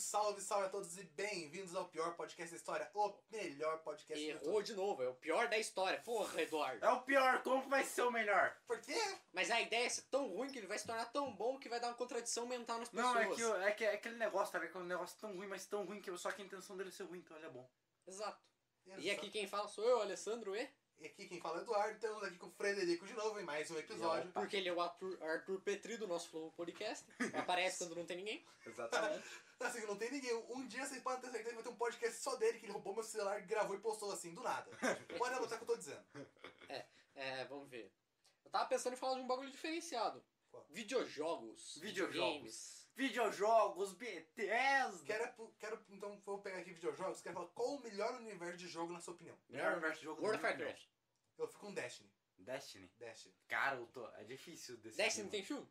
Salve, salve a todos e bem-vindos ao pior podcast da história, o melhor podcast do Errou de novo, é o pior da história. Porra, Eduardo. É o pior, como vai ser o melhor? Por quê? Mas a ideia é ser tão ruim que ele vai se tornar tão bom que vai dar uma contradição mental nas pessoas. Não, é que, é que é aquele negócio, tá? É um negócio tão ruim, mas tão ruim que só que a intenção dele é ser ruim, então ele é bom. Exato. Exato. E aqui quem fala sou eu, Alessandro E. E aqui quem fala é o Eduardo, estamos aqui com o Frederico de novo em mais um episódio. Porque ele é o Arthur, Arthur Petri do nosso Flow Podcast. Aparece quando não tem ninguém. Exatamente. Assim, não tem ninguém. Um dia vocês podem ter certeza que vai ter um podcast só dele, que ele roubou meu celular, gravou e postou assim, do nada. Pode anotar o que eu tô dizendo. É, vamos ver. Eu tava pensando em falar de um bagulho diferenciado. Qual? Videojogos. Videojogos. Videojogos, BTS. Videojogos, falar qual o melhor universo de jogo na sua opinião. Melhor universo de jogo World of. Warcraft. Eu fico com Destiny. Destiny. Destiny. Cara, eu tô... é difícil decidir. Destiny mano. tem filme?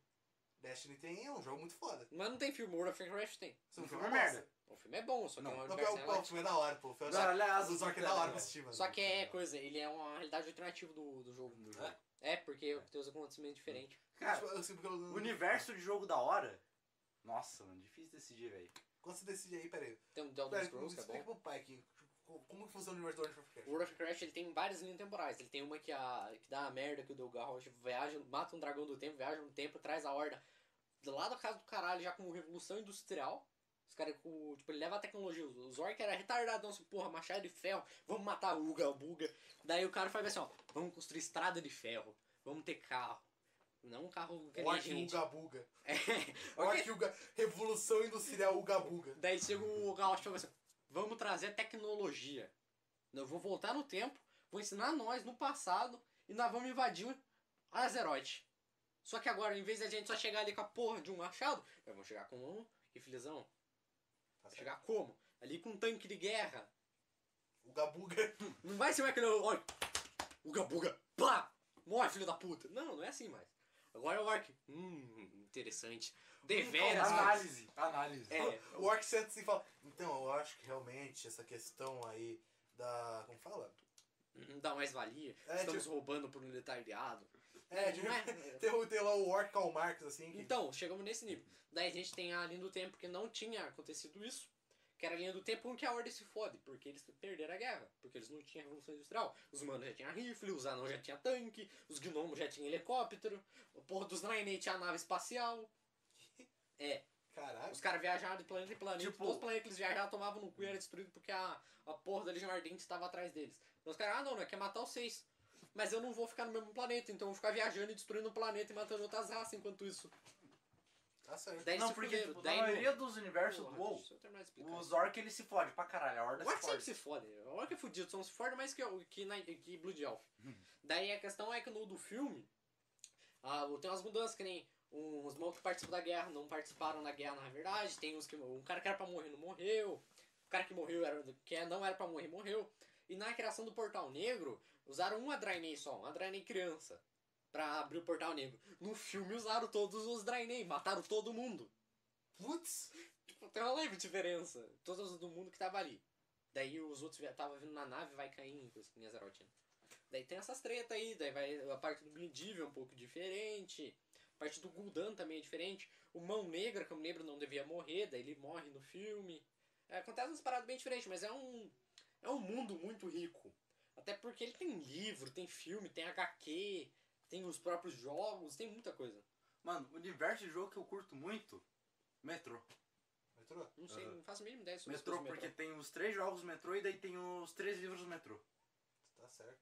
Destiny tem, é um jogo muito foda. Mas não tem filme, World of Warcraft tem. Esse Um filme é é merda. O filme é bom, só que Não, é um Não, universo o, o filme é da hora, pô. O filme Não, aliás, o Zork é é da hora pra assistir, mano. Só que é coisa, ele é uma realidade alternativa do, do jogo. Do jogo. É, porque tem os acontecimentos diferentes. Cara, Tipo, eu eu- o universo de jogo da hora... Nossa, mano, difícil decidir, velho. Quando você decide aí, peraí. Tem The Elder Scrolls, que é bom. pro pai aqui. Como que funciona o universo do World of O Warcraft? World of Warcraft ele tem várias linhas temporais. Ele tem uma que, a, que dá a merda que o Delgarrosh viaja, mata um dragão do tempo, viaja no tempo, traz a horda lado da casa do caralho, já com revolução industrial. Os caras com. Tipo, ele leva a tecnologia. O Zork era retardadão, assim, porra, machado de ferro, vamos matar o Uga Buga. Daí o cara faz assim, ó, vamos construir estrada de ferro, vamos ter carro. Não um carro a Orc gente. Uga Buga. É. Orc Uga. Revolução Industrial Uga Buga. Daí chega o Gaucho e fala assim: vamos trazer tecnologia. Eu vou voltar no tempo, vou ensinar nós no passado e nós vamos invadir Azeroth. Só que agora, em vez da gente só chegar ali com a porra de um machado, nós vamos chegar com um riflezão. Tá. Chegar como? Ali com um tanque de guerra. Uga Buga. Não vai ser mais aquele. Olha, Uga buga, pá! Morre, filho da puta! Não, não é assim mais. Agora é o Orc. Hum, interessante. Deveras, Hum, mas. Análise. Análise. É, O Orc senta assim e fala: Então, eu acho que realmente essa questão aí da. Como fala? Não dá mais valia. É, Estamos tipo- roubando por um detalhado. É, tipo, é? tem, o- tem lá o Orc Karl Marx, assim. Que... Então, chegamos nesse nível. Daí a gente tem a linha do tempo que não tinha acontecido isso. Que era a linha do tempo em que a Ordem se fode, porque eles perderam a guerra. Porque eles não tinham revolução industrial. Os humanos já tinham rifle, os anões já tinham tanque, os gnomos já tinham helicóptero, o porra dos Draenei tinha nave espacial. É, Caralho. os caras viajaram de planeta em planeta, Tipo- todos os planetas que eles viajavam tomavam no cu e era destruído porque a, a porra da Legião Ardente estava atrás deles. Então os caras, ah não, não, quer matar os seis. Mas eu não vou ficar no mesmo planeta, então eu vou ficar viajando e destruindo o planeta e matando outras raças enquanto isso. Tá certo. Daí eles Não, se porque fuderam. tipo, Daí na maioria dos universos Porra, do WoW, deixa eu terminar de explicar. o Zork ele se fode pra caralho, a Horda O se Orc sempre fode. se fode. O Orc é fudido, só se fode mais que, o- que, na, que Blood Elf. Daí a questão é que no do filme, ah, tem umas mudanças que nem uns malucos que participam da guerra não participaram da guerra na verdade. Tem uns que. Um cara que era pra morrer não morreu. O cara que morreu era, que não era pra morrer morreu. E na criação do Portal Negro, usaram uma Draenei só, uma Draenei criança, pra abrir o Portal Negro. No filme usaram todos os Draenei, mataram todo mundo. Putz. Tipo, tem uma leve diferença. Todos do mundo que tava ali. Daí os outros estavam vindo na nave vai caindo em Azeroth. Daí tem essas tretas aí, daí vai a parte do Glindivir é um pouco diferente. A parte do Gul'dan também é diferente. O Mão Negra, que eu me lembro, não devia morrer, daí ele morre no filme. É, acontece umas paradas bem diferentes, mas é um é um mundo muito rico. Até porque ele tem livro, tem filme, tem HQ, tem os próprios jogos, tem muita coisa. Mano, o universo de jogo que eu curto muito, Metrô. Metrô? Não sei, Aham. não faço a mínima ideia sobre Metrô, coisas do porque metrô. tem os três jogos Metrô e daí tem os três livros do Metrô. Tá certo.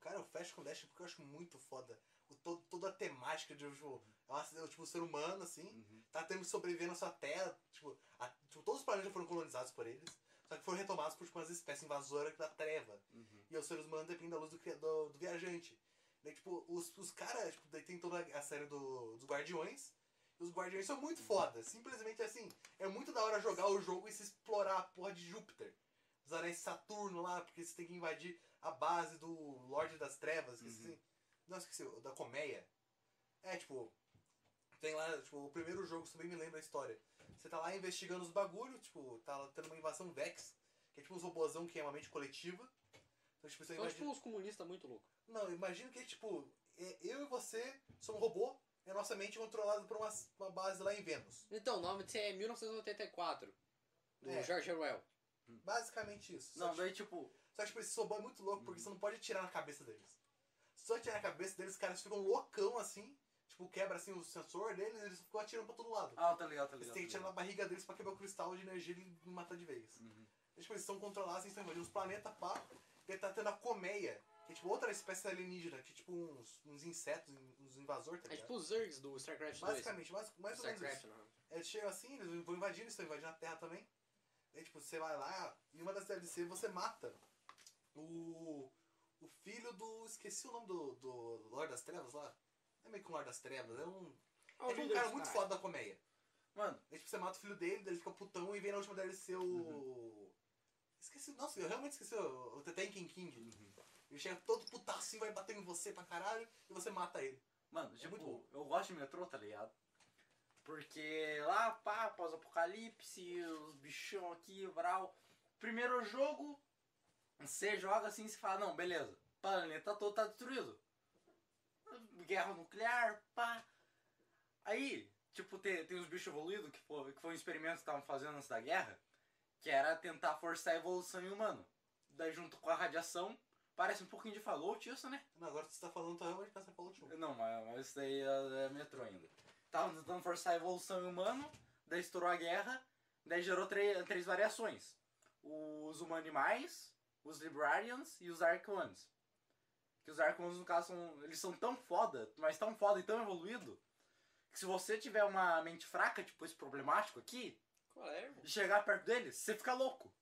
Cara, eu fecho com Destiny porque eu acho muito foda. O, todo, toda a temática de, tipo, é uma- tipo, o ser humano, assim, tá tendo que sobreviver na sua terra. Tipo, a- tipo, todos os planetas foram colonizados por eles, só que foram retomados por tipo, umas espécies invasoras da treva. E os seres humanos dependem da luz do, do, do viajante. Daí, tipo, os, os caras, tipo, daí tem toda a série do, dos Guardiões. E os Guardiões são muito foda. Simplesmente assim, é muito da hora jogar o jogo e se explorar a porra de Júpiter. Os anéis Saturno lá, porque você tem que invadir a base do Lorde das Trevas. Que assim, não, esqueci, da Colmeia. É, tipo, tem lá, tipo, o primeiro jogo, você também me lembra a história. Você tá lá investigando os bagulhos, tipo, tá lá tendo uma invasão Vex, que é tipo uns robôzão que é uma mente coletiva. Então, tipo, você São imagina... tipo uns comunistas muito loucos. Não, imagina que, tipo, é- eu e você somos um robô e a nossa mente é controlada por uma, uma base lá em Vênus. Então, o nome disso é 1984. Do É. George Orwell. Basicamente isso. Só Não, que, daí tipo. só que tipo, esse robô é muito louco porque você não pode atirar na cabeça deles. Se você atirar na cabeça deles, os caras ficam loucão assim. Tipo, quebra assim o sensor deles eles ficam atirando pra todo lado. Ah, tá ligado, tá Você ligado. tem que tá atirar na barriga deles pra quebrar o cristal de energia e matar de vez. Uhum. Tipo, eles estão controlados, eles estão invadindo os planetas, pá. E aí tá tendo a colmeia, que é tipo outra espécie alienígena, que é tipo uns, uns insetos, uns invasores, tá É ligado? tipo os Zergs do StarCraft 2. Basicamente, mais, mais ou menos StarCraft, isso. não. Eles chegam assim, eles vão invadindo, eles estão invadindo a Terra também. Aí, tipo, você vai lá, e uma das DLC você mata o, o filho do. Esqueci o nome do, do Lorde das Trevas lá. Não é meio que um Lorde das Trevas, é um. É tipo um cara muito foda da colmeia. Mano, Aí, tipo, você mata o filho dele, ele fica putão e vem na última DLC o. Esqueci, nossa, eu realmente esqueci o, o Tekken King. Ele chega todo putaço assim, vai bater em você pra caralho e você mata ele. Mano, É tipo, muito bom. eu gosto de metrô, tá ligado? Porque lá, pá, pós-apocalipse, os bichão aqui, vral. Primeiro jogo, você joga assim e se fala, não, beleza, planeta todo tá destruído. Guerra nuclear, pá. Aí, tipo, tem, tem os bichos evoluídos, que que foi um experimento que estavam fazendo antes da guerra, que era tentar forçar a evolução em humano. Daí junto com a radiação, parece um pouquinho de Fallout isso, né? Não, agora que você tá falando, tá realmente pensando em Fallout 1. Não, mas, mas isso daí é, é metrô ainda. Tava tentando forçar a evolução em humano, daí estourou a guerra, daí gerou três, três variações. Os humanimais, os librarians e os Dark Ones. Que os Dark Ones, no caso, são, eles são tão foda, mas tão foda e tão evoluído, que se você tiver uma mente fraca, tipo esse problemático aqui, Qual é, irmão? e chegar perto deles, você fica louco.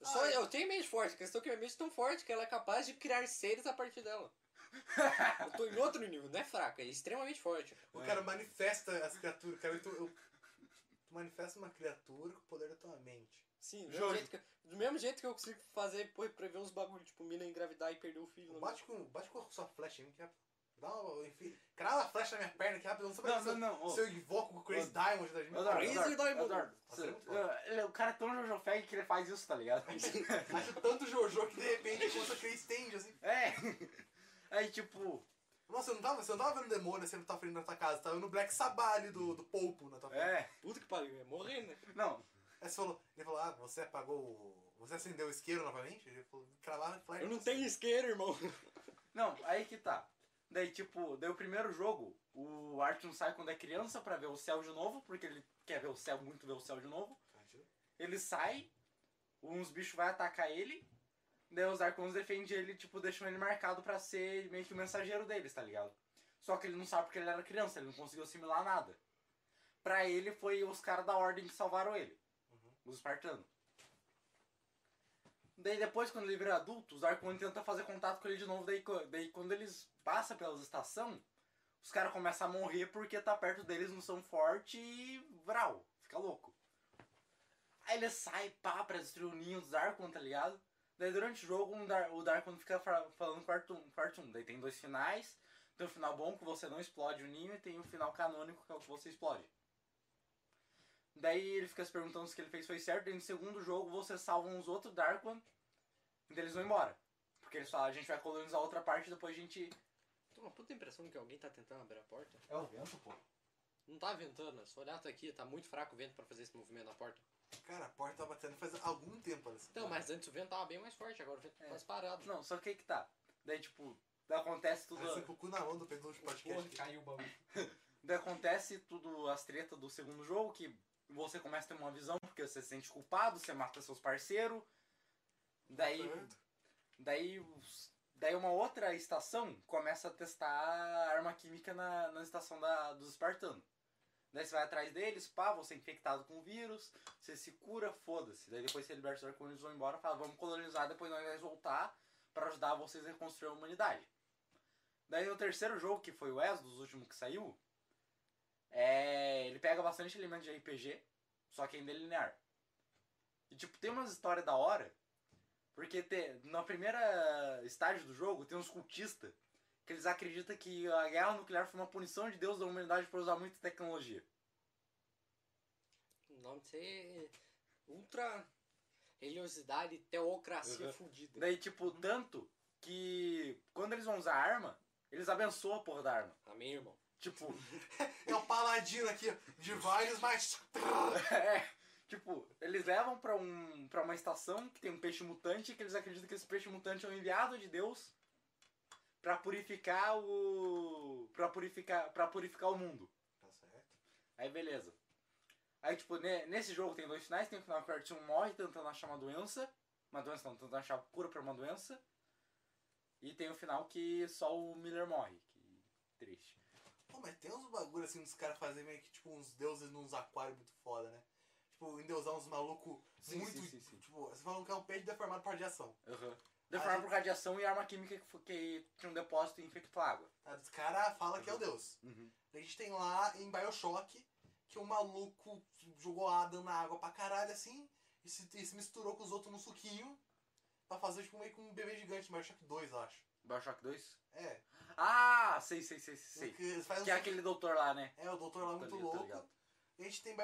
Eu, só, Ah, eu tenho mente forte, a questão é que minha mente é tão forte que ela é capaz de criar seres a partir dela. eu tô em outro nível, não é fraca, é extremamente forte. O É. cara manifesta as criaturas, cara. Tu, eu- tu manifesta uma criatura com o poder da tua mente. Sim, do mesmo, jeito que, do mesmo jeito que eu consigo fazer, pô, prever uns bagulho, tipo, mina engravidar e perder o filho. Bate com, bate com a sua flecha aí, que rápido. Dá uma. Enfim, crava a flecha na minha perna, que rápido. Não sabe Não, se não, não, se eu invoco o Crazy Ô, Diamond da gente. Eduardo, Crazy Diamond. Ele é o cara é tão Jojo Fag que ele faz isso, tá ligado? Acho tanto Jojo que de repente ele começa a criar stand, assim. É. Aí, tipo, Nossa, eu não tava, você não tava vendo demônio assim na tua frente na tua casa, tava vendo Black Sabbath ali do, do Polpo na tua frente. é. Puta que pariu, ia morrer, né? Não, Aí você falou, ele falou, ah, você apagou. o- Você acendeu o isqueiro novamente? Ele falou, cravar a flecha. Eu não tenho isqueiro, irmão. não, aí que tá. Daí, tipo, daí o primeiro jogo, o Artyom sai quando é criança pra ver o céu de novo, porque ele quer ver o céu, muito ver o céu de novo. Ele sai, uns bichos vai atacar ele, daí os Arcons defendem ele, tipo, deixam ele marcado pra ser meio que o mensageiro deles, tá ligado? Só que ele não sabe porque ele era criança, ele não conseguiu assimilar nada. Pra ele foi os caras da ordem que salvaram ele, Uhum. os espartanos. Daí depois, quando ele vira adulto, os Arcontes tentam fazer contato com ele de novo, daí, daí quando eles passam pelas estações, os caras começam a morrer porque tá perto deles, não são fortes e vral, fica louco. Aí ele sai, pá, pra destruir o ninho dos Darkon, tá ligado? Daí durante o jogo um Dar o Darkon fica fa- falando o o Artum. Daí tem dois finais. Tem um final bom que você não explode o ninho e tem um final canônico que é o que você explode. Daí ele fica se perguntando se o que ele fez foi certo. E no segundo jogo você salva uns outros Darkon e daí eles vão embora. Porque eles falam, a gente vai colonizar outra parte e depois a gente. Tô uma puta impressão que alguém tá tentando abrir a porta. É o vento, pô. Não tá ventando, se olhar tá aqui, tá muito fraco o vento pra fazer esse movimento na porta. Cara, a porta tá batendo faz algum tempo, assim. Então, mas antes o vento tava bem mais forte, agora o vento tá É. mais parado. Não, só que aí que tá. Daí tipo, daí acontece tudo. Parece com o cu na mão do de podcast. caiu o bagulho. Daí acontece tudo, as tretas do segundo jogo, que você começa a ter uma visão porque você se sente culpado, você mata seus parceiros. Daí, daí, os- daí uma outra estação começa a testar arma química na, na estação da, dos espartanos. Daí você vai atrás deles, pá, você é infectado com o vírus, você se cura, foda-se. Daí depois você liberta os arcones e vão embora, fala, vamos colonizar, depois nós vamos voltar pra ajudar vocês a reconstruir a humanidade. Daí no terceiro jogo, que foi o Exodus, o último que saiu, é, ele pega bastante elementos de RPG, só que ainda é linear. E tipo, tem umas histórias da hora, porque te, na primeira estágio do jogo tem uns cultistas que eles acreditam que a guerra nuclear foi uma punição de Deus da humanidade por usar muita tecnologia. O nome de ser ultra religiosidade e teocracia Uhum. fudida. Daí, tipo, tanto que quando eles vão usar arma, eles abençoam a porra da arma. Amém, irmão. Tipo, É o paladino aqui, de vários, mas. é, Tipo, eles levam pra, um, pra uma estação que tem um peixe mutante, que eles acreditam que esse peixe mutante é um enviado de Deus pra purificar o. pra purificar, pra purificar o mundo. Tá certo. Aí beleza. Aí, tipo, ne- nesse jogo tem dois finais, tem o final que o Artyom morre tentando achar uma doença. Uma doença não, tentando achar cura pra uma doença. E tem o final que só o Miller morre. Que triste. Pô, mas tem uns bagulho assim dos caras fazerem meio que tipo uns deuses nos aquários muito foda, né? Tipo, endeusar uns malucos muito. sim, sim. Tipo, você falando que é um peixe deformado por radiação. Uhum. Deformado por radiação e arma química que, que tinha um depósito e infectou a água. Tá? Os caras falam que é o deus. Uhum. A gente tem lá em Bioshock que um maluco jogou Adam na água pra caralho assim e se, e se misturou com os outros no suquinho pra fazer tipo meio que um bebê gigante, Bioshock 2, eu acho. Bioshock 2? É. Ah, sei, sei, sei, sei. Que Que é um- aquele doutor lá, né? É, o doutor lá Tá muito ligado, tá louco. E a gente tem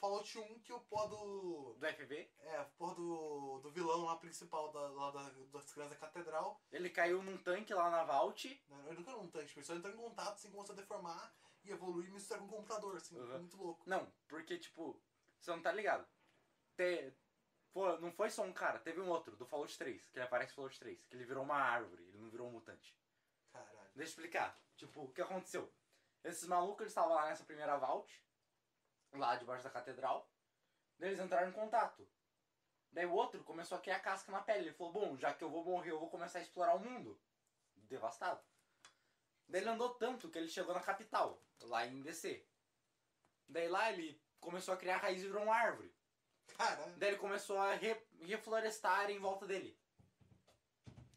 Fallout 1 que o pó do. Do FV. É, porra do, do vilão lá principal da, lá da, das crianças da catedral. Ele caiu num tanque lá na Vault. Né? Ele nunca era um tanque, tipo, ele só entrou em contato, assim, começou a deformar e evoluir e misturar com o computador, assim, Uhum. muito louco. Não, porque, tipo, você não tá ligado. Te, pô, não foi só um cara, teve um outro, do Fallout 3, que ele aparece no Fallout 3, que ele virou uma árvore, ele não virou um mutante. Deixa eu explicar. Tipo, o que aconteceu? Esses malucos, eles estavam lá nessa primeira vault, lá debaixo da catedral. Daí eles entraram em contato. Daí o outro começou a criar casca na pele. Ele falou, bom, já que eu vou morrer, eu vou começar a explorar o mundo. Devastado. Daí ele andou tanto que ele chegou na capital, lá em DC. Daí lá ele começou a criar raiz e virou uma árvore. Caralho. Daí ele começou a re- reflorestar em volta dele.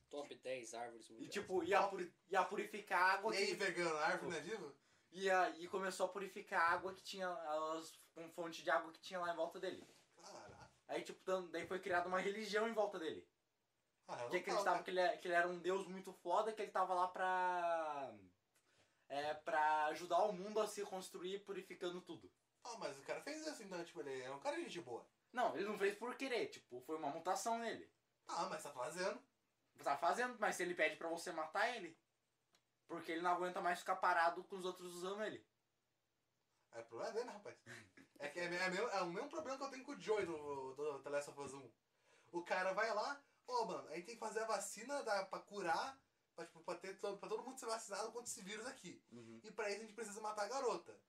Top 10 árvores E mundiais. tipo, ia, puri- ia purificar a água E aí, que... vegano, a árvore não é viva? E, a- e começou a purificar a água que tinha, as com fonte de água que tinha lá em volta dele. Caralho. Aí, tipo, tam- daí foi criada uma religião em volta dele. Caralho, Que acreditava que ele, é- que ele era um deus muito foda, que ele tava lá pra. É, pra ajudar o mundo a se reconstruir purificando tudo. Ah, mas o cara fez isso, então, tipo, ele é um cara de gente boa. Não, ele não fez por querer, tipo, foi uma mutação nele. Ah, mas tá fazendo. Tá fazendo, mas se ele pede pra você matar ele, porque ele não aguenta mais ficar parado com os outros usando ele. É problema dele, né, rapaz? É, que é, é, mesmo- é o mesmo problema que eu tenho com o Joey do, do The Last of Us 1. O cara vai lá, ó, mano, aí tem que fazer a vacina da, pra curar, pra, tipo, pra, ter, todo- pra todo mundo ser vacinado contra esse vírus aqui. E pra isso a gente precisa matar a garota.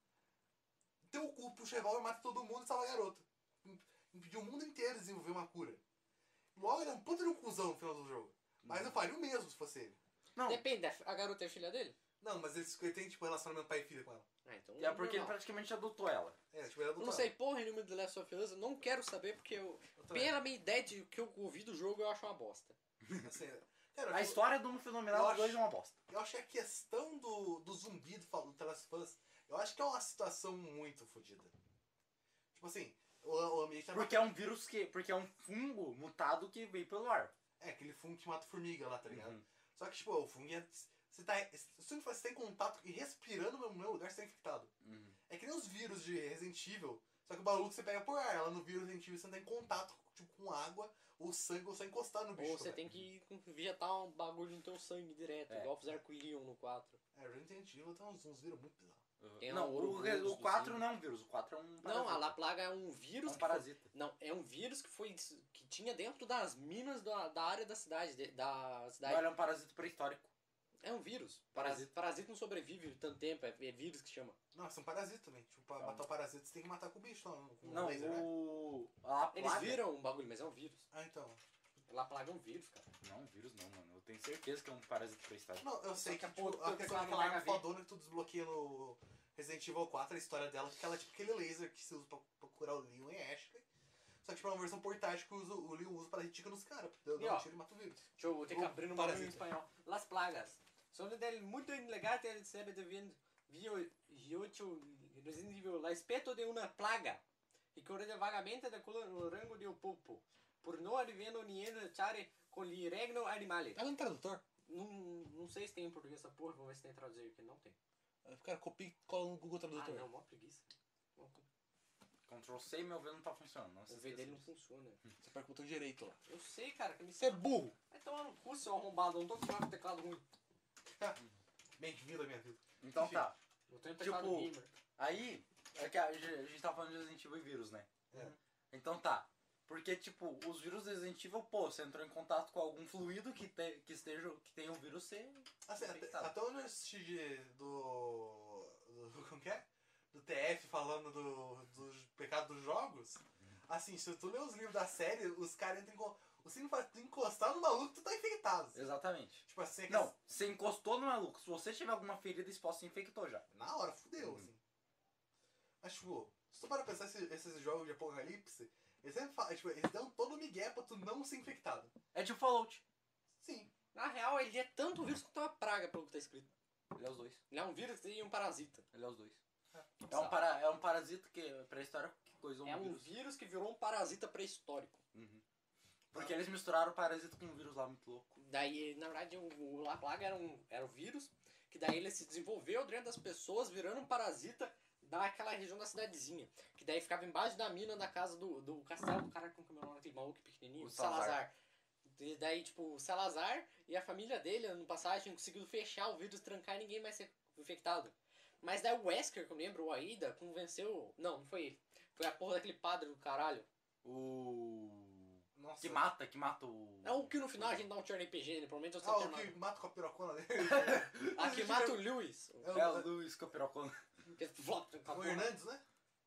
Teu cu puxa revólver, mata todo mundo e salva a garota. Im- Impediu o mundo inteiro de desenvolver uma cura. Logo, ele é um puta de um cuzão no final do jogo. Mas eu faria o mesmo se fosse ele. Não, Depende, a garota é filha dele? Não, mas ele, ele tem, tipo, relacionamento pai e filha com ela. Ah, então. é porque ele praticamente adotou ela. É, tipo, ele Eu não sei porra nenhuma do The Last of Us, eu não quero saber porque eu. Pela minha ideia de que eu ouvi do jogo, eu acho uma bosta. Assim, cara, A eu- história do Eu Fenomenal acho- 2 é uma bosta. Eu acho que a questão do, do zumbi do, do The Last of Us, eu acho que é uma situação muito fodida. Tipo assim, o, o ambiente tá Porque é um vírus que. Porque é um fungo mutado que veio pelo ar. É, aquele fungo que mata formiga lá, tá ligado? Uhum. Só que, tipo, o fungo é. Você tá. Se você tem contato e respirando no mesmo lugar, você tá infectado. Uhum. É que nem os vírus de Resident Evil, só que o bagulho você pega por ar. Lá no vírus Resident Evil você não tem contato tipo, com água, ou sangue, ou só encostar no bicho. Ou você tem que injetar um bagulho no teu sangue direto, É. igual fizeram com o Irion no 4. É, Resident Evil tem uns, uns vírus muito bizarros. Tem não, um o, o do 4 Sim. não é um vírus, o 4 é um Não, parasita. a La Plaga é um É vírus um que foi, parasita. Não, é um vírus que foi que tinha dentro das minas da, da área da cidade, de- da cidade. Não, ele é um parasita pré-histórico. É um vírus. Parasita. Parasita. Parasita não sobrevive tanto tempo, é, é vírus que chama. Não, são parasitas também. Tipo, pra Não. matar o parasita você tem que matar com o bicho lá. Com Não, laser, né? o. A La Eles Plaga- viram um bagulho, mas é um vírus. Ah, então. A La Plaga é um vírus, cara. Não, vírus não, mano. Eu tenho certeza que é um parasita pré-histórico. Não, eu sei que que, a tipo, porra a do questão daquela não vai arma fodona que tu desbloqueia no Resident Evil 4, a história dela, porque ela é tipo aquele laser que se usa pra, pra curar o Leon e Ashley. Só que tipo, é uma versão portátil que usa, o Leon usa pra tica nos caras, porque E, ó, um tiro e mata o vírus. Deixa eu ter que abrir no bagulho em parasita. espanhol. Las plagas. Son del muito ilegal ser deviendo vio yocho Resident Evil la espeto de una plaga y corre vagamente de color no rango de un pulpo. Por no habiendo ni chare con li regno animale. Ela é um tradutor. Não, não sei se tem em português essa porra, vamos ver se tem traduzido aqui. Não tem. O cara copia e cola no Google Ah, não, mó preguiça. Ctrl C e meu V não tá funcionando. Não O V dele não funciona. Você aperta o botão direito lá. Eu sei, cara, que me Você é burro. Vai tomar no cu, seu arrombado. Eu não tô acostumado com teclado ruim. Bem-vindo à minha vida. Então Enfim. tá. Eu tenho teclado Tipo, gamer. Aí, é que a, a gente tava falando de Resident Evil e vírus, né? É. Então tá. Porque, tipo, os vírus do Resident Evil, pô, você entrou em contato com algum fluido que, te, que, esteja, que tenha um vírus, você. Assim, até, Infectado. até onde eu assisti do, do. Como que é? Do TF falando do, dos pecados dos jogos. Assim, se tu ler os livros da série, os caras entram em. O fato de tu encostar no maluco, tu tá infectado. Exatamente. Tipo assim, é que Não, você encostou no maluco. Se você tiver alguma ferida exposta, você infectou já. Na hora, fudeu, Uhum. assim. Mas, tipo, se tu para pensar esse- esses jogos de apocalipse, eles sempre falam, tipo, eles dão todo o migué pra tu não ser infectado. É tipo Fallout. Sim. Na real, ele é tanto vírus quanto uma praga, pelo que tá escrito. Ele é os dois. Ele é um vírus e um parasita. Ele é os dois. É. É um, para, é um parasita que, pra história, que coisa um É um vírus. vírus que virou um parasita pré-histórico. Uhum. Porque eles misturaram o parasita com um vírus lá muito louco. Daí, na verdade, o, o La Plaga era um, era um vírus, que daí ele se desenvolveu dentro das pessoas, virando um parasita daquela região da cidadezinha. Que daí ficava embaixo da mina da casa do, do castelo do cara com o nome aquele maluco pequenininho, O Salazar. Salazar. E daí, tipo, o Salazar e a família dele, no passagem, tinham conseguido fechar o vírus, trancar e ninguém mais ser infectado. Mas daí o Wesker, que eu lembro, o Aida, convenceu. Não, não foi ele. Foi a porra daquele padre do caralho. O. Nossa. Que mata, que mata o. É o que no final a gente dá um turn RPG, né? Provavelmente eu Ah, sei o que mata com a pirocona dele. A que mata o Lewis. É o, É o Luiz Copirocona. Que flop, com a o porra. Hernandes, né?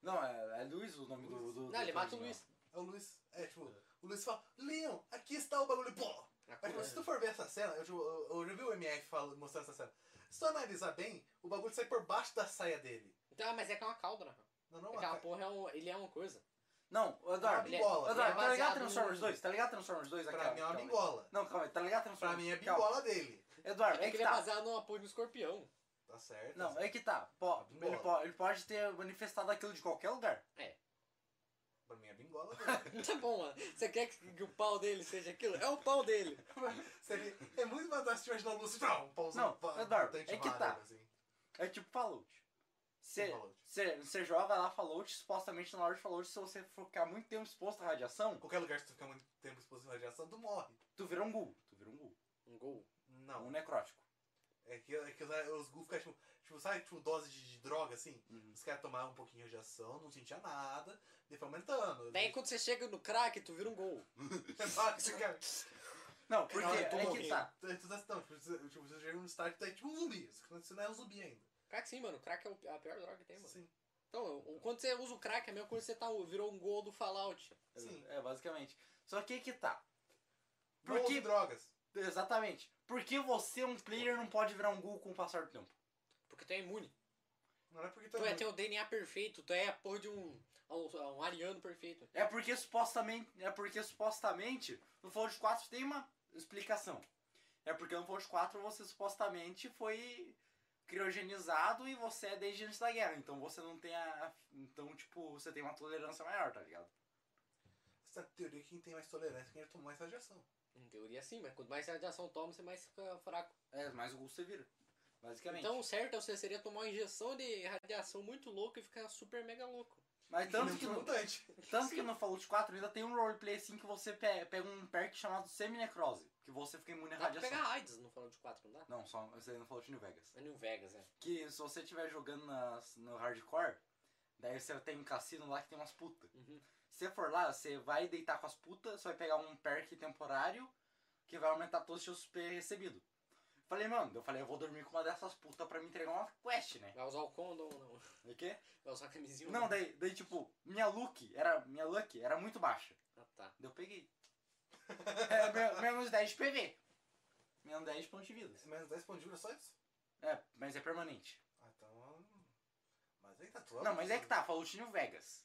Não, é, é Luiz o nome do. do Não, ele mata o. Luiz. É o Luiz. É, tipo, o Luiz fala, Leon, aqui está o bagulho. Pô! A Mas, tipo, cura. se tu for ver essa cena, eu, tipo, eu, eu já vi o MF falando, mostrando essa cena. Se tu analisar bem, o bagulho sai por baixo da saia dele. Então, mas é que é uma cauda, né? Não, não, Aquela porra é um, ele é uma coisa. Não, Eduardo. É- é Eduardo, tá ligado baseado Transformers no- 2? Tá ligado Transformers 2? Pra Aquela- mim é uma bingola. Não, calma aí, tá ligado Pra Transformers mim é Calma. bingola dele. Eduardo, É é que que ele é tá. baseado no apoio do escorpião. Tá certo. Não, é que tá. Pô, ele, pode, ele pode ter manifestado aquilo de qualquer lugar. Pra mim é bingola. Tá bom, mano. Você quer que, que o pau dele seja aquilo? É o pau dele. Seria, é muito mais fácil imaginar o Lúcio, não, um pauzinho Não, pa- Eduardo, é que tá. assim. É tipo Fallout. Você joga lá Fallout, supostamente na hora de Fallout, se você for ficar muito tempo exposto à radiação, Qualquer lugar que tu fica muito tempo exposto à radiação, tu morre. tu vira um ghoul. Tu vira um ghoul. Um gol. Não. Um necrótico. É que, é que os, os ghouls ficam, tipo, tipo, sabe, tipo, dose de, de droga, assim? Uhum. Os caras tomavam um pouquinho de radiação, não sentia nada, daí foi aumentando. Daí quando você chega no crack, tu vira um gol. Você quer- Não, porque Não, é tô que tá. Tu- tu tá- Não, tipo, você, tipo, você chega no estágio, tu é tipo um zumbi. Você não é um zumbi ainda. Crack sim, mano. Crack é a pior droga que tem, mano. Sim. Então, o- quando você usa o crack, é a mesma coisa que você tá, virou um gol do Fallout. Sim. É, basicamente. Só que aí que tá. Não Por use que. drogas. Exatamente. Por que você, um player, não pode virar um ghoul com o passar do tempo? Porque tu é imune. Não é porque tu Tu é é, tem o DNA perfeito, tu é a porra de um, um, um ariano perfeito. É porque supostamente. É porque supostamente no Fallout 4 tem uma explicação. É porque no Fallout 4 você supostamente foi criogenizado e você é desde antes da guerra. Então você não tem a. Então, tipo, você tem uma tolerância maior, tá ligado? Essa teoria que quem tem mais tolerância, quem toma mais radiação. Em teoria sim, mas quanto mais radiação toma, você mais fica fraco. É, mais o ghoul você vira. Basicamente. Então o certo é você seria tomar uma injeção de radiação muito louca e ficar super mega louco. Mas tanto que, no, tanto que no Fallout 4 ainda tem um roleplay assim que você pe- pega um perk chamado Seminecrose. Que você fica imune à Dá pra radiação. pegar AIDS no Fallout 4, não dá? Não, só esse aí no Fallout New Vegas. É New Vegas, é. Que se você estiver jogando nas- no hardcore, daí você tem um cassino lá que tem umas putas. Uhum. Se você for lá, você vai deitar com as putas, você vai pegar um perk temporário que vai aumentar todos os seus XP recebidos. Falei, mano, eu falei, eu vou dormir com uma dessas putas pra me entregar uma quest, né? Vai usar o condom ou não? O quê? Vai usar a camisinha Não, daí, daí tipo, minha look era, minha luck era muito baixa. Ah, tá. Daí eu peguei. É, me- menos 10 de PV. Menos 10 de pontos de vida. Menos 10 pontos de vida, só isso? É, mas é permanente. Ah, então... Mas aí tá tudo. Não, mas é que tá, Fallout New Vegas.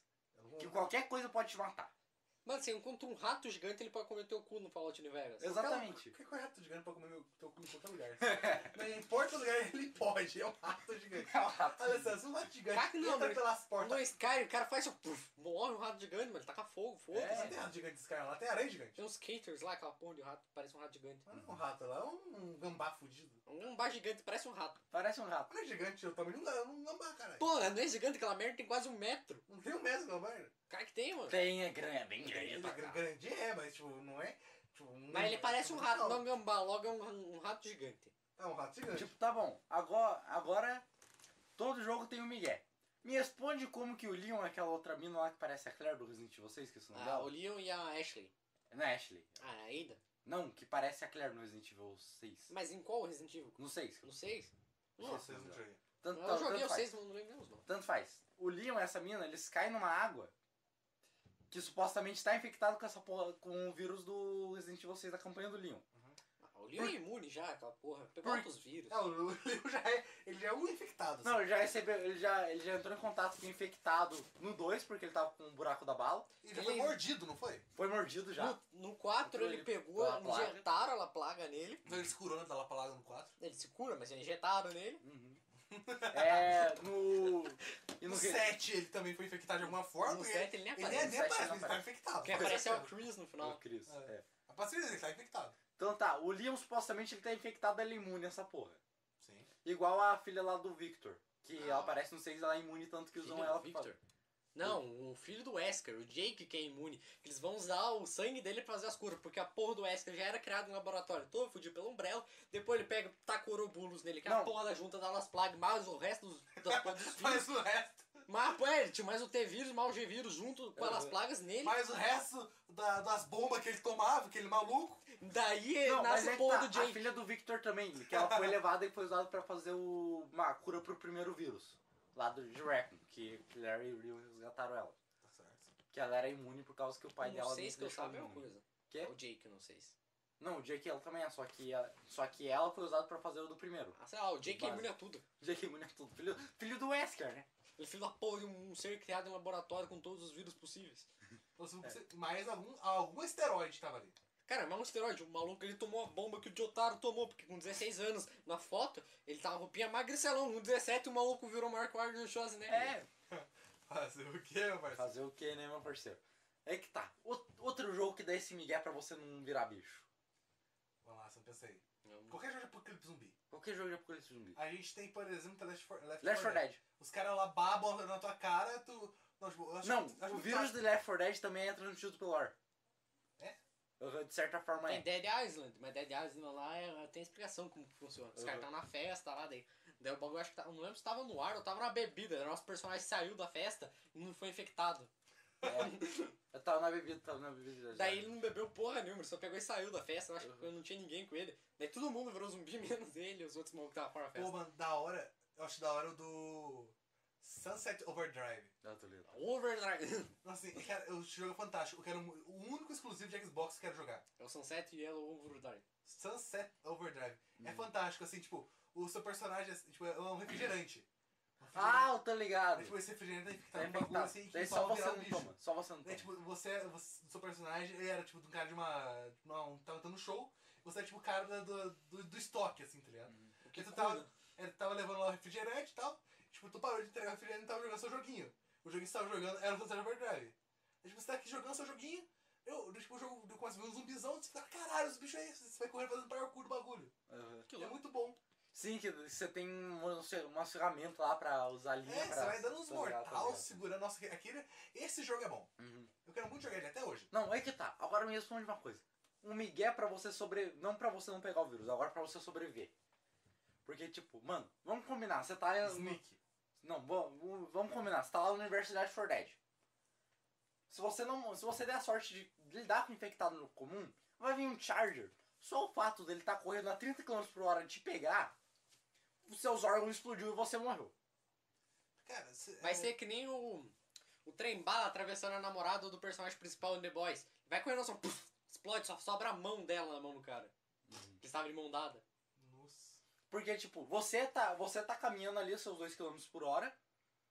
Não vou- Que qualquer coisa pode te matar. Mano, você encontra um rato gigante, ele pode comer teu cu no Fallout New Vegas. Exatamente. Por que o rato gigante pode comer meu teu cu em qualquer lugar? não importa o lugar, ele pode. É um rato gigante. É um rato. Olha só, se um rato gigante que não, entra mas- pelas portas... No Sky, o cara faz o puff, morre um rato gigante, mano. Ele taca fogo, fogo. É. Não tem rato gigante desse cara lá, tem aranha gigante. Tem uns skaters lá, aquela porra de rato, parece um rato gigante. Não é um rato lá, é um gambá fudido. Um bar gigante, parece um rato. Parece um rato. Não é gigante, o tamanho de um ga- um gambá, caralho. Pô, não é gigante, aquela merda tem quase um metro. Não tem um mesmo gambá. né? Cara que tem, mano. Tem, é grande, é bem Ele grande. é grande, é, mas tipo, não é... Tipo, um Mas ele gambá, parece um rato, não um gambá, logo é um, um rato gigante. É um rato gigante. Tipo, tá bom. Agora, agora todo jogo tem um migué. Me responde como que o Leon é aquela outra mina lá que parece a Claire do Resident Evil 6, que é o nome Ah, dela. o Leon e a Ashley. Não é Ashley. Ah, a Ada. Não, que parece a Claire no Resident Evil 6. Mas em qual Resident Evil? No 6. No 6? Não. Nossa, eu não joguei. Tanto, Eu tanto, joguei o faz. 6, mas não lembro mesmo. não. Tanto faz. O Leon e essa mina, eles caem numa água que supostamente está infectado com essa porra, com o vírus do Resident Evil 6 da campanha do Leon. O Leon é imune já, aquela porra. Pegou outros vírus. É, o Leo já é. Ele já é um infectado. Não, assim. ele já recebeu, ele já, ele já entrou em contato com o infectado no 2, porque ele tava com o buraco da bala. Ele já foi ele- mordido, não foi? Foi mordido já. No, no 4 Entrou ele ele pegou, plaga. injetaram a plaga nele. Então ele se curou da palavra no 4. Ele se cura, mas injetaram nele. Uhum. É, no... E No no, 7 ele também foi infectado de alguma forma. No porque 7 ele nem Ele nem, aparece. aparece, ele tá aparece. infectado. Quem aparece é o Chris no final. no Chris. É. é. A partir dele, ele tá infectado. Então tá, o Leon supostamente ele tá infectado, ele é imune a essa porra. Sim. Igual a filha lá do Victor. Que Ah. ela aparece no 6 ela é imune tanto que usam do ela pra Victor. Não, o filho do Wesker, o Jake que é imune. Eles vão usar o sangue dele pra fazer as curas, porque a porra do Wesker já era criado no laboratório todo fudido pelo Umbrella. Depois ele pega, taca Ouroboros nele, que é a Não. porra da junta das plagas, mais o resto dos, das porra dos vírus. Mas o resto. Mas, pô, é, ele tinha mais o T-vírus, mais o G-vírus junto com as plagas nele. Mas o resto da- das bombas que ele tomava, aquele maluco. Daí Não, mas nasce é a que porra tá, do a Jake. filha do Victor também, que ela foi levada e foi usada pra fazer o, uma cura pro primeiro vírus. Lá do de Raccoon, que Larry e Rio resgataram ela. Tá certo. Que ela era imune por causa que o pai não dela sei não se que eu deixou sabe é ela uma imune. coisa. Quê? É o Jake, eu não sei. se- Não, o Jake ela também é, só que, ela- só que ela foi usada pra fazer o do primeiro. Ah, sei lá, o Jake é imune a tudo. Jake imune a tudo. Filho, filho do Wesker, né? Ele é filho da porra de um ser criado em laboratório com todos os vírus possíveis. Ou se- Mas algum, algum esteroide tava ali. Cara, mas é um esteroide. O maluco ele tomou a bomba que o Jotaro tomou, porque com 16 anos, na foto, ele tava roupinha magricelão. Com 17, o maluco virou maior que o Arnold Schwarzenegger. É, Fazer o quê, meu parceiro? fazer o que, né, meu parceiro? É que tá. Out- Outro jogo que dá esse migué pra você não virar bicho. Vamos lá, você pensa aí. Não. Qualquer jogo de apocalipse zumbi. Qualquer jogo de apocalipse zumbi. A gente tem, por exemplo, Left 4 Left, Left 4 Dead. Os caras lá babam na tua cara, tu. Não, tipo, acho Não, que- acho o que vírus tu- do Left 4 Dead também é transmitido pelo ar. Uhum, De certa forma Tem é. Dead Island, mas Dead Island lá é- tem explicação como que funciona. Os Uhum. caras estavam na festa lá, daí, daí o bagulho acho que tá, não lembro se tava no ar ou tava na bebida. O nosso personagem saiu da festa e não foi infectado. É. Eu tava na bebida, tava na bebida. já. Daí ele não bebeu porra nenhuma, ele só pegou e saiu da festa. Eu acho que Uhum. não tinha ninguém com ele. Daí todo mundo virou zumbi, menos ele e os outros malucos que estavam fora da Pô, festa. mano, da hora. Eu acho da hora o do. Sunset Overdrive. Ah, tô ligado. Overdrive. Nossa, assim, cara, o jogo é fantástico. Eu quero, o único exclusivo de Xbox que eu quero jogar. É o Sunset Yellow Overdrive. Sunset Overdrive. É Hum. fantástico, assim, tipo, o seu personagem assim, tipo, é um refrigerante. Um refrigerante. Ah, eu tô ligado. É, tipo, esse refrigerante que Tá um bagulho assim que só você um não bicho. toma. Só você não toma. tipo, você, você, o seu personagem, ele era, tipo, de um cara de uma... Não, tava dando show. Você é, tipo, o cara do, do, do estoque, assim, tá ligado? O que Porque tu tava, ele tava levando lá o refrigerante e tal. Tipo, tu parou de entregar o refrigerante e tava jogando seu joguinho. O joguinho que você tava jogando era o Sunset Overdrive. Aí, tipo, você tá aqui jogando seu joguinho. Eu, tipo, o jogo começa a ver um zumbizão. Você fica, caralho, os bichos é esse. Você vai correndo fazendo parkour do bagulho. Uhum. É muito bom. Sim, que você tem uma, uma ferramenta lá pra usar a linha É, pra... você vai dando uns mortal, ligado. segurando. Nossa, aquele, esse jogo é bom. Uhum. Eu quero muito jogar ele até hoje. Não, é que tá. Agora me responde uma coisa. Um migué pra você sobre... Não pra você não pegar o vírus, agora pra você sobreviver. Porque, tipo, mano, vamos combinar. Você tá... no- Sneak. Não, vamos, vamos combinar. Você tá lá na Universidade for Dead. Se você não. Se você der a sorte de lidar com infectado no comum, vai vir um Charger. Só o fato dele estar correndo a 30 km por hora de te pegar, os seus órgãos explodiu e você morreu. Cara, cê- Vai é, ser que nem o. O trem bala atravessando a namorada do personagem principal em The Boys. Vai correndo só, puf, explode, só sobra a mão dela na mão do cara. Que estava de mão dada. Porque, tipo, você tá, você tá caminhando ali os seus 2 km por hora,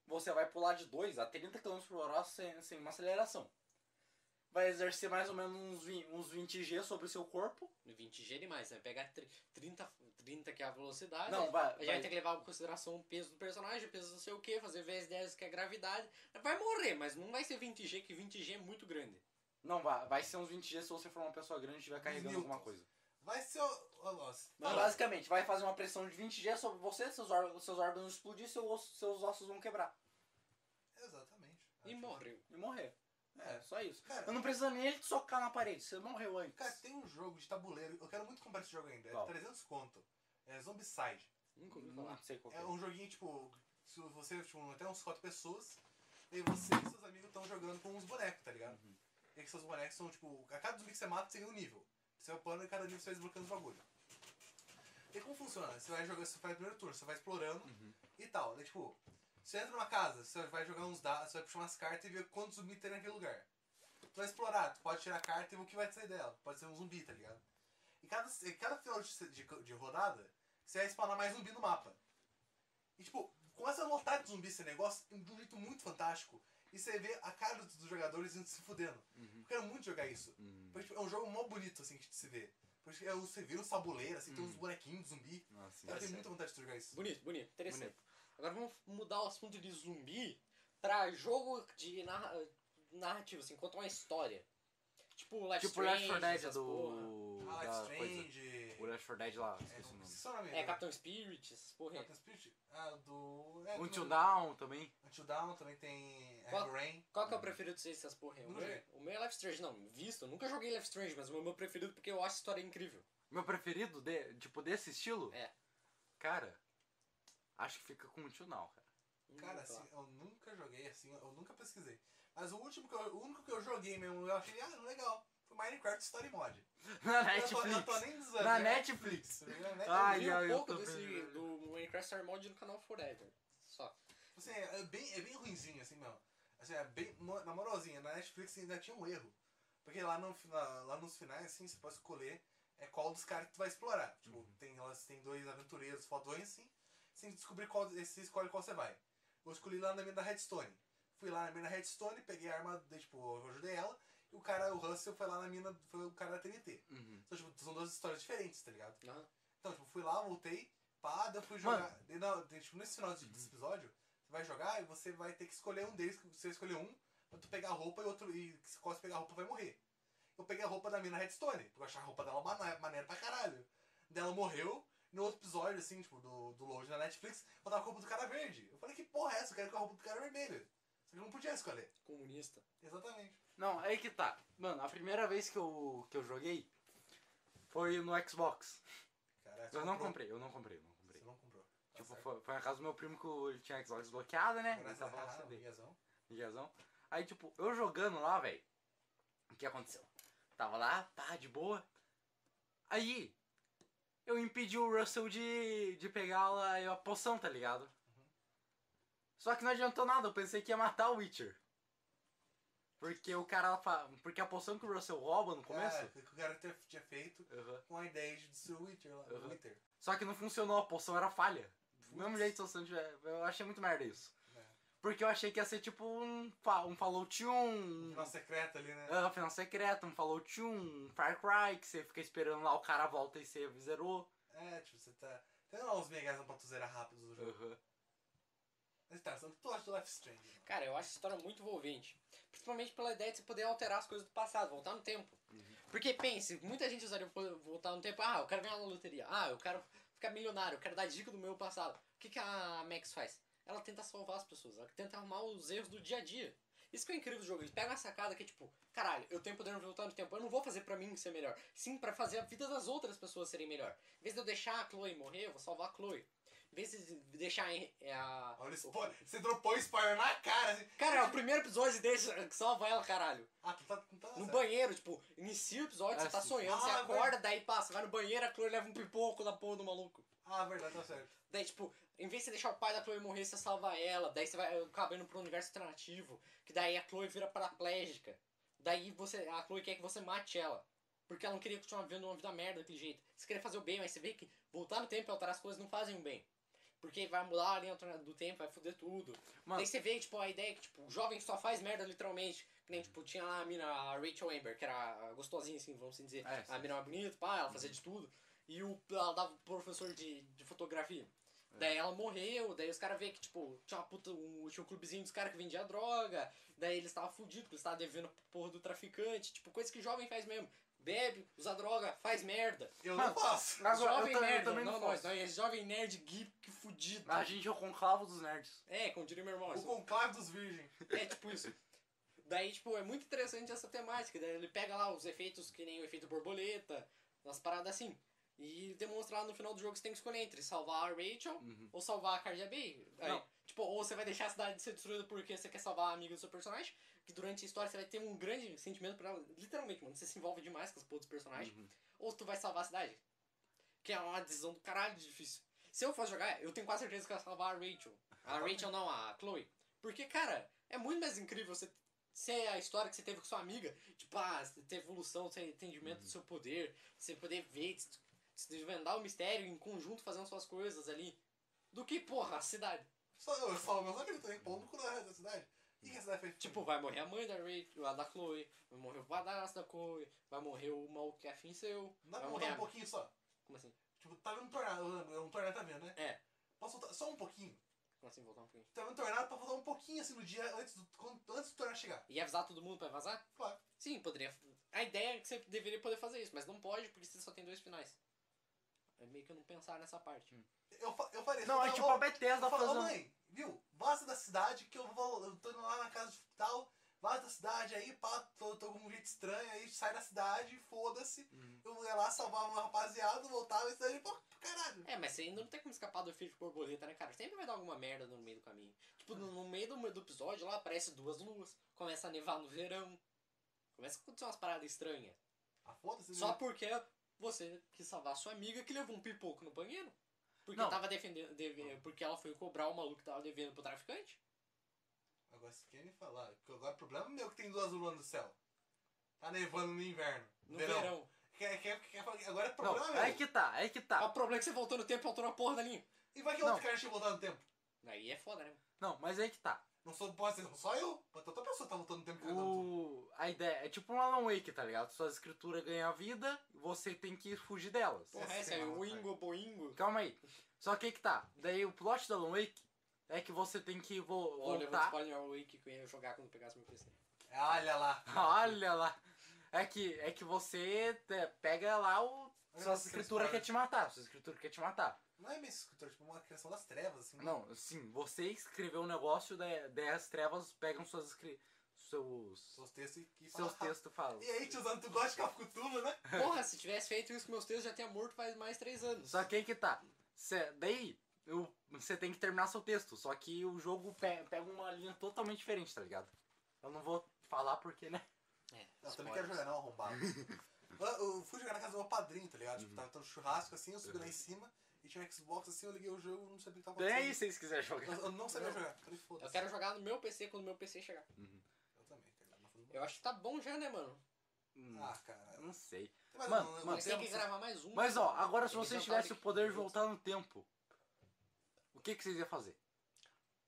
você vai pular de 2 a 30 km por hora sem, sem uma aceleração. Vai exercer mais ou menos uns 20, uns 20 G sobre o seu corpo. 20G demais, né? Pegar tri- 30, 30 que é a velocidade. Não, vai. A gente vai vai ter que levar em consideração o peso do personagem, o peso não sei o que, fazer vezes 10 que é a gravidade. Vai morrer, mas não vai ser 20G, que 20G é muito grande. não, vai, vai ser uns 20 G se você for uma pessoa grande e estiver carregando Newtons. alguma coisa. Vai ser o. o- nossa. Mas basicamente, vai fazer uma pressão de 20 G sobre você, seus órgãos, seus órgãos explodir, seu osso- seus ossos vão quebrar. Exatamente. E morreu. E morrer. É, só isso. Cara, Eu não preciso nem ele te socar na parede, você morreu antes. Cara, tem um jogo de tabuleiro. Eu quero muito comprar esse jogo ainda. É Qual? 300 conto. É Zombicide. Nunca ouvi Não falar. sei qual É é. um joguinho tipo. se você, tipo, até uns quatro pessoas, e você e seus amigos estão jogando com uns bonecos, tá ligado? Uhum. E que seus bonecos são, tipo, a cada zumbi que você mata tem um nível. Você vai upando e cada nível você vai desbloqueando os bagulho. E como funciona? Você vai jogar, você faz o primeiro turno, você vai explorando Uhum. e tal. Daí, tipo, você entra numa casa, você vai jogar uns dados, você vai puxar umas cartas e ver quantos zumbis tem naquele lugar. Tu vai explorar, tu pode tirar a carta e ver o que vai sair dela. Pode ser um zumbi, tá ligado? E cada, cada final de, de, de rodada, você vai spawnar mais zumbi no mapa. E tipo, começa a lotar de zumbi esse negócio de um jeito muito fantástico. E você vê a cara dos, jogadores indo se fudendo. Uhum. Eu quero muito jogar isso. Uhum. Porque tipo, é um jogo mó bonito, assim, que se vê. Porque é, você vira um tabuleiro, assim, tem uns Hum. bonequinhos de zumbi. Nossa, Eu Tá tenho muita vontade de jogar isso. Bonito, bonito, interessante. Bonito. Agora vamos mudar o assunto de zumbi pra jogo de narra narrativo, assim, contar uma história. Tipo Life Tipo Strange, Left 4 Dead essas porra. do. Ah, Life coisa. Strange. O Left 4 Dead lá, É, esqueci o não nome. sei se é. É, Captain Spirit, essas porra. aí. Captain Spirit? Ah, do. É, Until do- Down também. Until Down também tem. Qual- Heavy Rain. Qual que é o preferido de vocês, essas porra? aí? O meu, o meu é Life Strange, não, visto. Eu nunca joguei Life Strange, mas o meu, preferido porque eu acho a história incrível. Meu preferido, de, tipo, desse estilo? É. Cara, acho que fica com Until Down, cara. Cara, assim, eu nunca joguei assim, eu nunca pesquisei. Mas o último que eu, o único que eu joguei mesmo, eu achei, ah, legal. Minecraft Story Mod. Na Eu tô, eu tô Netflix. nem dizendo. Na é Netflix. Na Netflix. Ai, eu vi ai, um pouco desse, vendo. do Minecraft Star Mod no canal Forever. Só. Assim, é, é bem, é bem ruimzinho, assim, meu. Assim, é bem, na moralzinha, na Netflix ainda tinha um erro. Porque lá, no, na- lá nos finais, assim, você pode escolher é, qual dos caras que tu vai explorar. Tipo, Uhum. tem, elas tem dois aventureiros fodões, assim. Você tem que descobrir qual, você escolhe qual você vai. Eu escolhi lá na mina da Redstone. Fui lá na mina da Redstone, peguei a arma, tipo, eu ajudei ela. E o cara, o Russell, foi lá na mina, foi o cara da TNT. Uhum. Então, tipo, são duas histórias diferentes, tá ligado? Aham. Então, tipo, fui lá, voltei, pá, daí eu fui jogar. Daí, não, tipo, nesse final de- desse episódio, você vai jogar e você vai ter que escolher um deles, você escolher um, pra tu pegar a roupa e outro. E se quase pegar a roupa vai morrer. Eu peguei a roupa da mina Redstone, porque eu achava a roupa dela maneira pra caralho. Daí ela morreu. No outro episódio, assim, tipo, do, do load na Netflix, eu tava com a roupa do cara verde. Eu falei, que porra é essa? Eu quero com a roupa do cara vermelho. Só que eu não podia escolher. Comunista. Exatamente. Não, aí que tá. Mano, a primeira vez que eu, que eu joguei foi no Xbox. Caraca, Eu não comprou. comprei, eu não comprei, eu não comprei. Você não comprou. Tá Tipo, certo. foi, foi na casa do meu primo que ele tinha Xbox bloqueada, né? Ele tava lá CD. Deus, Miguezão. Aí, tipo, eu jogando lá, velho. O que aconteceu? Tava lá, tá, de boa. Aí, eu impedi o Russell de, de pegar a, a poção, tá ligado? Só que não adiantou nada, eu pensei que ia matar o Witcher. Porque o cara. fa- Porque a poção que o Russell rouba no começo. É, que o cara tinha- feito Uhum. com a ideia de destruir o Witcher lá. Uhum. Wither. Só que não funcionou, a poção era falha. Do mesmo jeito, se tiver. Eu achei muito merda isso. É. Porque eu achei que ia ser tipo um, um Fallout 1, Final secreto ali, né? Ah, final secreto, um Fallout 1, um Far Cry, que você fica esperando lá, o cara volta e você zerou. É, tipo, você tá. Tem lá uns megas pra tu zerar rápido do jogo. Uhum. Mas tá, o que tu acha do Life Strange? Cara, eu acho a história muito envolvente. Principalmente pela ideia de você poder alterar as coisas do passado, voltar no tempo. Uhum. Porque pense, muita gente usaria vo- voltar no tempo, ah, eu quero ganhar na loteria, ah, eu quero ficar milionário, eu quero dar dica do meu passado. O que, que a Max faz? Ela tenta salvar as pessoas, ela tenta arrumar os erros do dia a dia. Isso que é incrível do jogo, ele pega uma sacada que é tipo, caralho, eu tenho poder de voltar no tempo, eu não vou fazer pra mim ser melhor, sim pra fazer a vida das outras pessoas serem melhor. Em vez de eu deixar a Chloe morrer, eu vou salvar a Chloe. Em vez de deixar a- a, Olha o spoiler. Você dropou spoiler na cara. Assim. Cara, é o primeiro episódio desse que salva ela, caralho. Ah, tu tá. Tu tá No certo. banheiro, tipo, inicia o episódio, Ah, você tá sim. sonhando, você Ah, acorda, daí passa, vai no banheiro, a Chloe leva um pipoco da porra do maluco. Ah, verdade, tá certo. Daí, tipo, em vez de você deixar o pai da Chloe morrer, você salva ela, daí você vai acaba indo pro universo alternativo, que daí a Chloe vira paraplégica. Daí você, a Chloe quer que você mate ela. Porque ela não queria continuar vivendo uma vida merda daquele jeito. Você queria fazer o bem, mas você vê que voltar no tempo e alterar as coisas não fazem o bem. Porque vai mudar a linha do tempo, vai foder tudo. Mano, Daí você vê, tipo, a ideia que, tipo, o jovem só faz merda, literalmente. Que nem, tipo, tinha lá a mina, a Rachel Amber, que era gostosinha, assim, vamos assim dizer. É, a mina era bonita, pá, ela fazia de tudo. E o, ela dava pro professor de, de fotografia. Daí ela morreu, daí os caras vê que, tipo, tinha uma puta, um, tinha um clubezinho dos caras que vendia droga. Daí eles estavam fudidos, porque eles estavam devendo porra do traficante. Tipo, coisa que jovem faz mesmo. Bebe, usa droga, faz merda. Eu Mano, não faço. Agora, eu jovem também- eu merda, também não não nós, nós é jovem nerd geek fudido. a gente é o conclavo dos nerds. É, como diria meu irmão. O conclave dos virgens. É tipo isso. Daí, tipo, é muito interessante essa temática. Daí ele pega lá os efeitos que nem o efeito borboleta, umas paradas assim. E demonstra lá no final do jogo que você tem que escolher entre salvar a Rachel Uhum. ou salvar a Cardia Bay. Aí, Não. tipo, Tipo, ou você vai deixar a cidade ser destruída porque você quer salvar a amiga do seu personagem, que durante a história você vai ter um grande sentimento por ela. Literalmente, mano, você se envolve demais com os outros personagens. Uhum. Ou tu vai salvar a cidade. Que é uma decisão do caralho difícil. Se eu fosse jogar, eu tenho quase certeza que eu ia salvar a Rachel. A Rachel não, a Chloe. Porque, cara, é muito mais incrível você ser a história que você teve com sua amiga. Tipo, ah, ter evolução, ter entendimento do seu poder, você poder ver, des- desvendar o mistério em conjunto fazendo suas coisas ali. Do que, porra, a cidade. Só eu falo meus amigos também, pão no cu da cidade. O que, que a cidade fez? Tipo, vai morrer a mãe da Rachel, a da Chloe, vai morrer o padrasto da Chloe, vai morrer o maluco que é afim seu, Dá vai pra morrer voltar um a... pouquinho só. Como assim? Tipo, tá vendo um tornado, um tornado tá vendo, né? É. Posso voltar só um pouquinho? Como assim, voltar um pouquinho? Tá vendo um tornado pra voltar um pouquinho assim no dia antes do, quando- antes do tornado chegar. E avisar todo mundo pra vazar? Claro. Sim, poderia. A ideia é que você deveria poder fazer isso, mas não pode porque você só tem dois finais. É meio que eu não pensar nessa parte. Eu, fa- eu faria isso. Não, é tipo "Ô, a Bethesda eu falo, "Ô, fazendo. mãe, viu? Vaza da cidade que eu vou. Eu tô indo lá na casa de tal. Vaza da cidade aí, pá, tô, tô com um jeito estranho aí, sai da cidade, foda-se. Uhum. Eu ia lá salvar uma rapaziada, voltava e cidade, pô, pro caralho. É, mas você ainda não tem como escapar do efeito borboleta, né, cara? Sempre vai dar alguma merda no meio do caminho. Tipo, no, no meio do, do episódio lá aparece duas luas, começa a nevar no verão, começa a acontecer umas paradas estranhas. Ah, foda-se. Só né? porque você quis salvar sua amiga que levou um pipoco no banheiro. Porque Não. tava defendendo. deve- porque ela foi cobrar o maluco que tava devendo pro traficante. Agora você quer me falar. que Agora o problema é meu que tem duas luas no céu. Tá nevando no inverno. No verão. Quer, quer, quer, falar que agora é Não, problema meu. aí que tá, aí que tá. o problema é que você voltou no tempo e faltou na porra da linha. E vai que Não. outro cara tinha voltado no tempo? Aí é foda, né? Não, mas aí que tá. Não sou, pode ser só eu. Pode ter outra pessoa que tá voltando no tempo tudo. O... A ideia é tipo um Alan Wake, tá ligado? Suas escrituras ganham vida, você tem que fugir delas. Porra, É, essa é o. Ingo Boingo. Calma aí. Só que aí que tá. Daí o plot do Alan Wake é que você tem que vo Olha, eu vou voltar. spoiler o Wake que eu ia jogar quando pegasse meu PC. Olha lá. Olha lá. É que, é que você é, pega lá o. Olha Sua essa escritura história. quer te matar. Sua escritura quer te matar. Não é meio escritor, tipo uma criação das trevas, assim. Não, sim, você escreveu um negócio, daí daí as trevas pegam suas escri... seus. Seus textos e, Seus textos falam. "Ah, E aí, tiozão, tu gosta de Cafcutulo, né? Porra, se tivesse feito isso com meus textos, já tinha morto faz mais três anos. Só que aí que tá. Cê, daí, você tem que terminar seu texto. Só que o jogo pe- pega uma linha totalmente diferente, tá ligado? Eu não vou falar porque, né? É, Eu também quero jogar, não, arrombado. eu, eu fui jogar na casa do meu padrinho, tá ligado? Tipo, tava tendo churrasco assim, eu subi lá em cima e tinha um Xbox assim, eu liguei o jogo, não sabia o que tava acontecendo. aí, se vocês quiserem jogar. Eu, eu não sabia Não. jogar, falei, foda-se. Eu quero jogar no meu PC quando meu PC chegar. Eu também, tá ligado? Mas. Eu acho que tá bom já, né, mano? Hum, Ah, cara. eu não sei. Mais Mano, um mano, Mas tem que gravar mais um. Mas ó, agora se Tem que vocês jantar tivessem o de- poder de voltar no tempo, o que, que vocês iam fazer?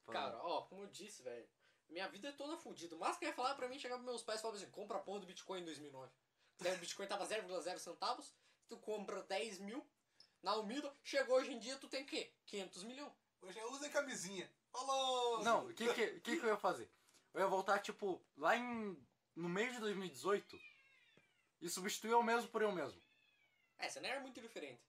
Cara, ó, como eu disse, velho. Minha vida é toda fodida. O máximo que ia falar pra mim chegar pros meus pais e falar assim: compra a porra do Bitcoin em 2009. Daí o Bitcoin tava 0,0 centavos, tu compra 10 mil na Almida, chegou hoje em dia, tu tem o quê? 500 milhões. Hoje eu usei camisinha. Falou! Não, o que, que, que, que eu ia fazer? Eu ia voltar, tipo, lá em. no meio de 2018 e substituir eu mesmo por eu mesmo. É, você não era muito diferente.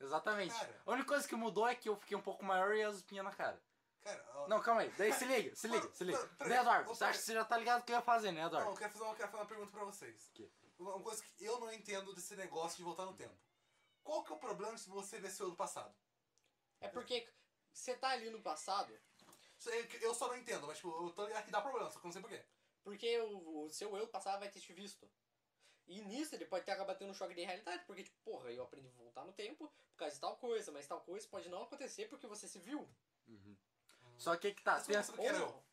Exatamente. Cara. A única coisa que mudou é que eu fiquei um pouco maior e as espinhas na cara. Cara, ó, Não, calma aí. Daí se liga, se liga, se liga. peraí. Né, Eduardo? Você acha que você já tá ligado o que eu ia fazer, né, Não, Eduardo? eu quero fazer uma, quero fazer uma pergunta pra vocês. Que? Uma coisa que eu não entendo desse negócio de voltar no tempo. Qual que é o problema se você ver seu do passado? É porque você tá ali no passado, Eu só não entendo, mas tipo, eu tô ligado que dá problema, só que eu não sei porquê. porque o, o seu eu do passado vai ter te visto. E nisso ele pode ter acabado tendo um choque de realidade, porque, tipo, porra, eu aprendi a voltar no tempo por causa de tal coisa, mas tal coisa pode não acontecer porque você se viu. Uhum. Só que que tá. Mas Pensa, que Ou eu? não,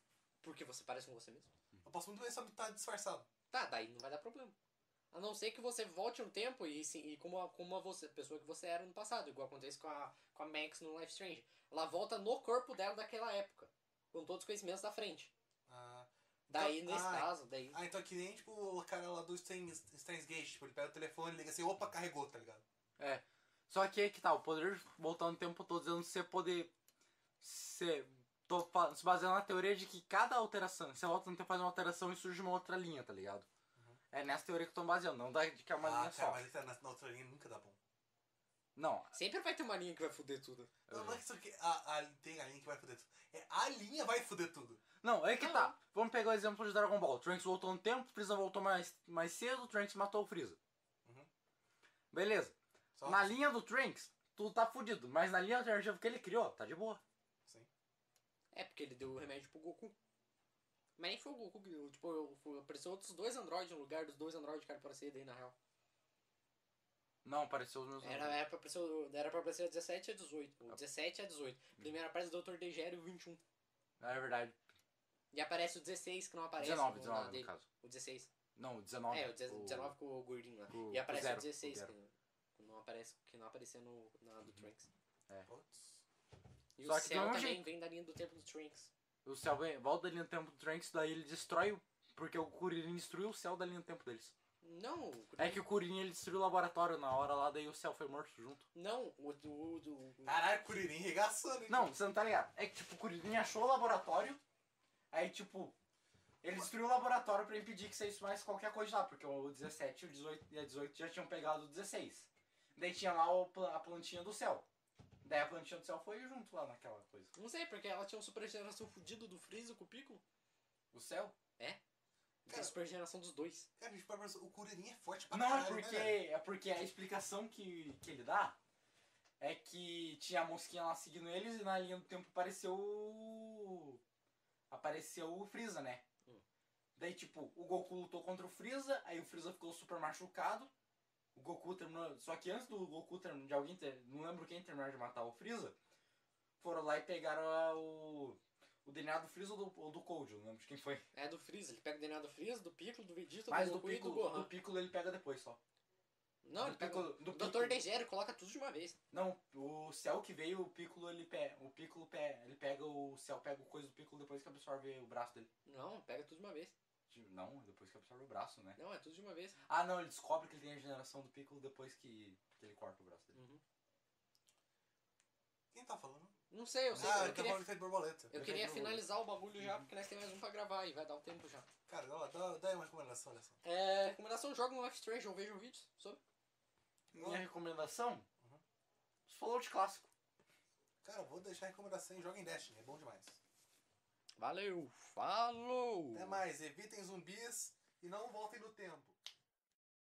porque você parece com você mesmo. Eu posso muito bem só estar disfarçado. Tá, daí não vai dar problema. A não ser que você volte no tempo e, sim, e como, a, como a você, pessoa que você era no passado, igual acontece com a, com a Max no Life Strange. Ela volta no corpo dela daquela época, com todos os conhecimentos da frente. Ah, Daí, Então- nesse ah, caso, daí. ah, então é que nem tipo o cara lá do Steins, Steins Gate, tipo, ele pega o telefone e liga assim, opa, carregou, tá ligado? É. Só que aí que tá, o poder de voltar no tempo, tô dizendo você poder ser. Tô se baseando na teoria de que cada alteração, você volta no tempo faz uma alteração e surge uma outra linha, tá ligado? É nessa teoria que eu tô baseando, não da de que é uma ah, linha cara, só. mas tá na, na outra linha nunca dá bom. Não, Sempre vai ter uma linha que vai foder tudo. Não, não é que isso aqui, a, a, tem a linha que vai foder tudo. É a linha vai foder tudo. Não, aí que Não. tá. Vamos pegar o exemplo de Dragon Ball. Trunks voltou no tempo, Freeza voltou mais, mais cedo, Trunks matou o Freeza. Uhum. Beleza. Só Na linha do Trunks, tudo tá fudido. Mas na linha alternativa que ele criou, tá de boa. Sim. É, porque ele deu o remédio pro Goku. Mas nem foi o Goku que. Tipo, eu- foi- apareceu outros dois androides no lugar dos dois androides que era pra ser daí, na real. Não, apareceu os meus Era, era, pra aparecer, o- era pra aparecer a 17 e a 18. O 17 e a 18. Primeiro aparece o Dr. Degério e o 21. É verdade. E aparece o 16 que não aparece 19, no, 19 na no dele. caso. O 16. Não, o 19. É, o 19 com o gordinho lá. com- E aparece com zero, o 16 com que não, não aparece, que não aparecia no, na do Trunks. Putz. E Só o que céu também jeito. vem da linha do tempo do Trunks. O céu vem, volta da linha do tempo do Trunks, daí ele destrói. o- Porque o Kuririn destruiu o céu da linha do tempo deles. Não, o- É que o Kuririn ele destruiu o laboratório na hora lá, daí o céu foi morto junto. não, o do. o do- Caralho, Kuririn regaçando, hein? Não, você não tá ligado. É que tipo, o Kuririn achou o laboratório, aí tipo. Ele destruiu o laboratório pra impedir que saísse mais qualquer coisa lá, porque o 17 o 18, e a 18 já tinham pegado o 16. Daí tinha lá o pla- a plantinha do céu. Daí a plantinha do céu foi junto lá naquela coisa. Não sei, porque ela tinha uma super geração fudida do Freeza com o Piccolo. O céu? Tem Cara, a super geração dos dois. Cara, o Kuririn é forte pra Não, é caralho, porque, né, é porque a explicação que, que ele dá é que tinha a mosquinha lá seguindo eles e na linha do tempo apareceu o. Apareceu o Freeza, né? Hum. Daí, tipo, o Goku lutou contra o Freeza, aí o Freeza ficou super machucado. O Goku terminou. Só que antes do Goku terminar, de alguém ter. Não lembro quem terminar de matar o Freeza. Foram lá e pegaram o. O DNA do Freeza ou do, ou do Cold, não lembro de quem foi. É do Freeza, ele pega o DNA do Freeza, do Piccolo, do Vegeta, Mas do do Goku e do Piccolo, Gohan. do Piccolo ele pega depois só. Não, ele do pega Piccolo, o do Dr. Piccolo- Degério, coloca tudo de uma vez. Não, o céu que veio, o Piccolo ele pega. O Piccolo pega. Ele pega o céu, pega o coisa do Piccolo depois que absorve o braço dele. Não, pega tudo de uma vez. Tipo, Não, depois que absorve o braço, né? Não, é tudo de uma vez. Ah não, ele descobre que ele tem a generação do Piccolo depois que, que ele corta o braço dele. Uhum. Quem tá falando? Não sei, eu sei. ah, eu ele tá queria, falando de efeito borboleta. eu queria Efeito finalizar o bagulho já, porque nós temos mais um pra gravar e vai dar o tempo já. Cara, dá, dá, dá aí uma recomendação dessa. É, recomendação, joga no Life Strange ou vejam vídeos sobre. Minha recomendação? Uhum. Você falou de clássico. Cara, vou deixar a recomendação em Joga em Destiny, é bom demais. Valeu, falou! Até mais, evitem zumbis e não voltem no tempo.